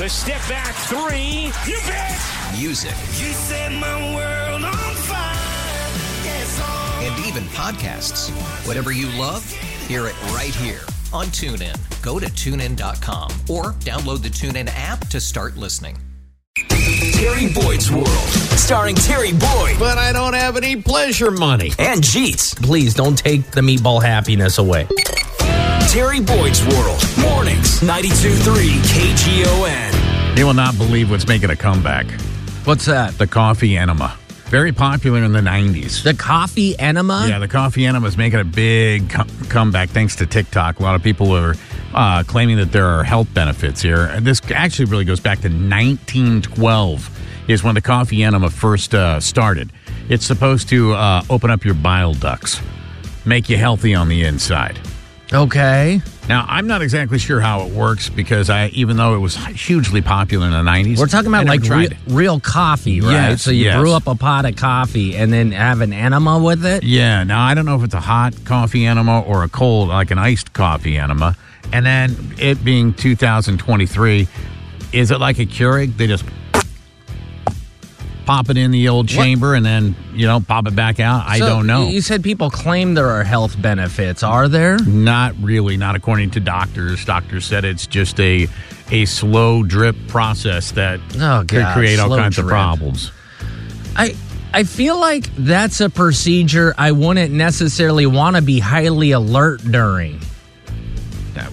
The step back three. You bet. music, You set my world on fire. Yes, oh. and even podcasts. Whatever you love, hear it right here on TuneIn. Go to tunein.com or download the TuneIn app to start listening. Terry Boyd's World, starring Terry Boyd but I don't have any pleasure money. and Jeets. Please don't take the meatball happiness away. Terry Boyd's World, mornings, 92.3 KGON. You will not believe what's making a comeback. What's that? The coffee enema. Very popular in the 90s. The coffee enema? yeah, the coffee enema is making a big co- comeback thanks to TikTok. A lot of people are uh, claiming that there are health benefits here. And this actually really goes back to 1912 is when the coffee enema first uh, started. It's supposed to uh, open up your bile ducts, make you healthy on the inside. Okay. Now, I'm not exactly sure how it works because I, even though it was hugely popular in the 90s, We're talking about like re- real coffee, right? Yes, so you yes. brew up a pot of coffee and then have an enema with it? Yeah, now I don't know if it's a hot coffee enema or a cold, like an iced coffee enema. And then it being 2023, is it like a Keurig? They just pop it in the old chamber and then, you know, pop it back out? I So, don't know. You said people claim there are health benefits. Are there? Not really, not according to doctors. Doctors said it's just a a slow drip process that Oh, could create all kinds of problems. I I feel like that's a procedure I wouldn't necessarily want to be highly alert during.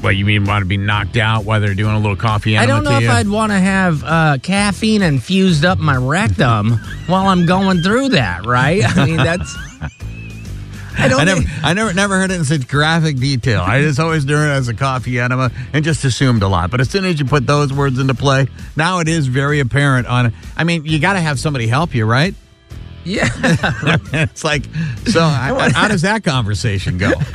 What you mean want to be knocked out while they're doing a little coffee I don't know if you? I'd want to have uh, caffeine infused up my rectum while I'm going through that, right? I mean, that's. I don't I never, think- I never, never heard it in such graphic detail. I just always knew it as a coffee enema and just assumed a lot. But as soon as you put those words into play, now it is very apparent. On, I mean, you got to have somebody help you, right? Yeah. it's like, so how, how does that conversation go?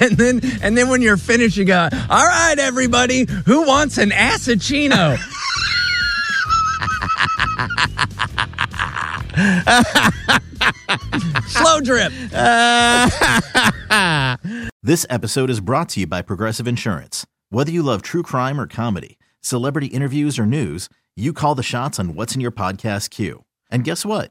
and then and then when you're finished, you go, all right, everybody, who wants an acetino? Slow drip. This episode is brought to you by Progressive Insurance. Whether you love true crime or comedy, celebrity interviews or news, you call the shots on what's in your podcast queue. And guess what?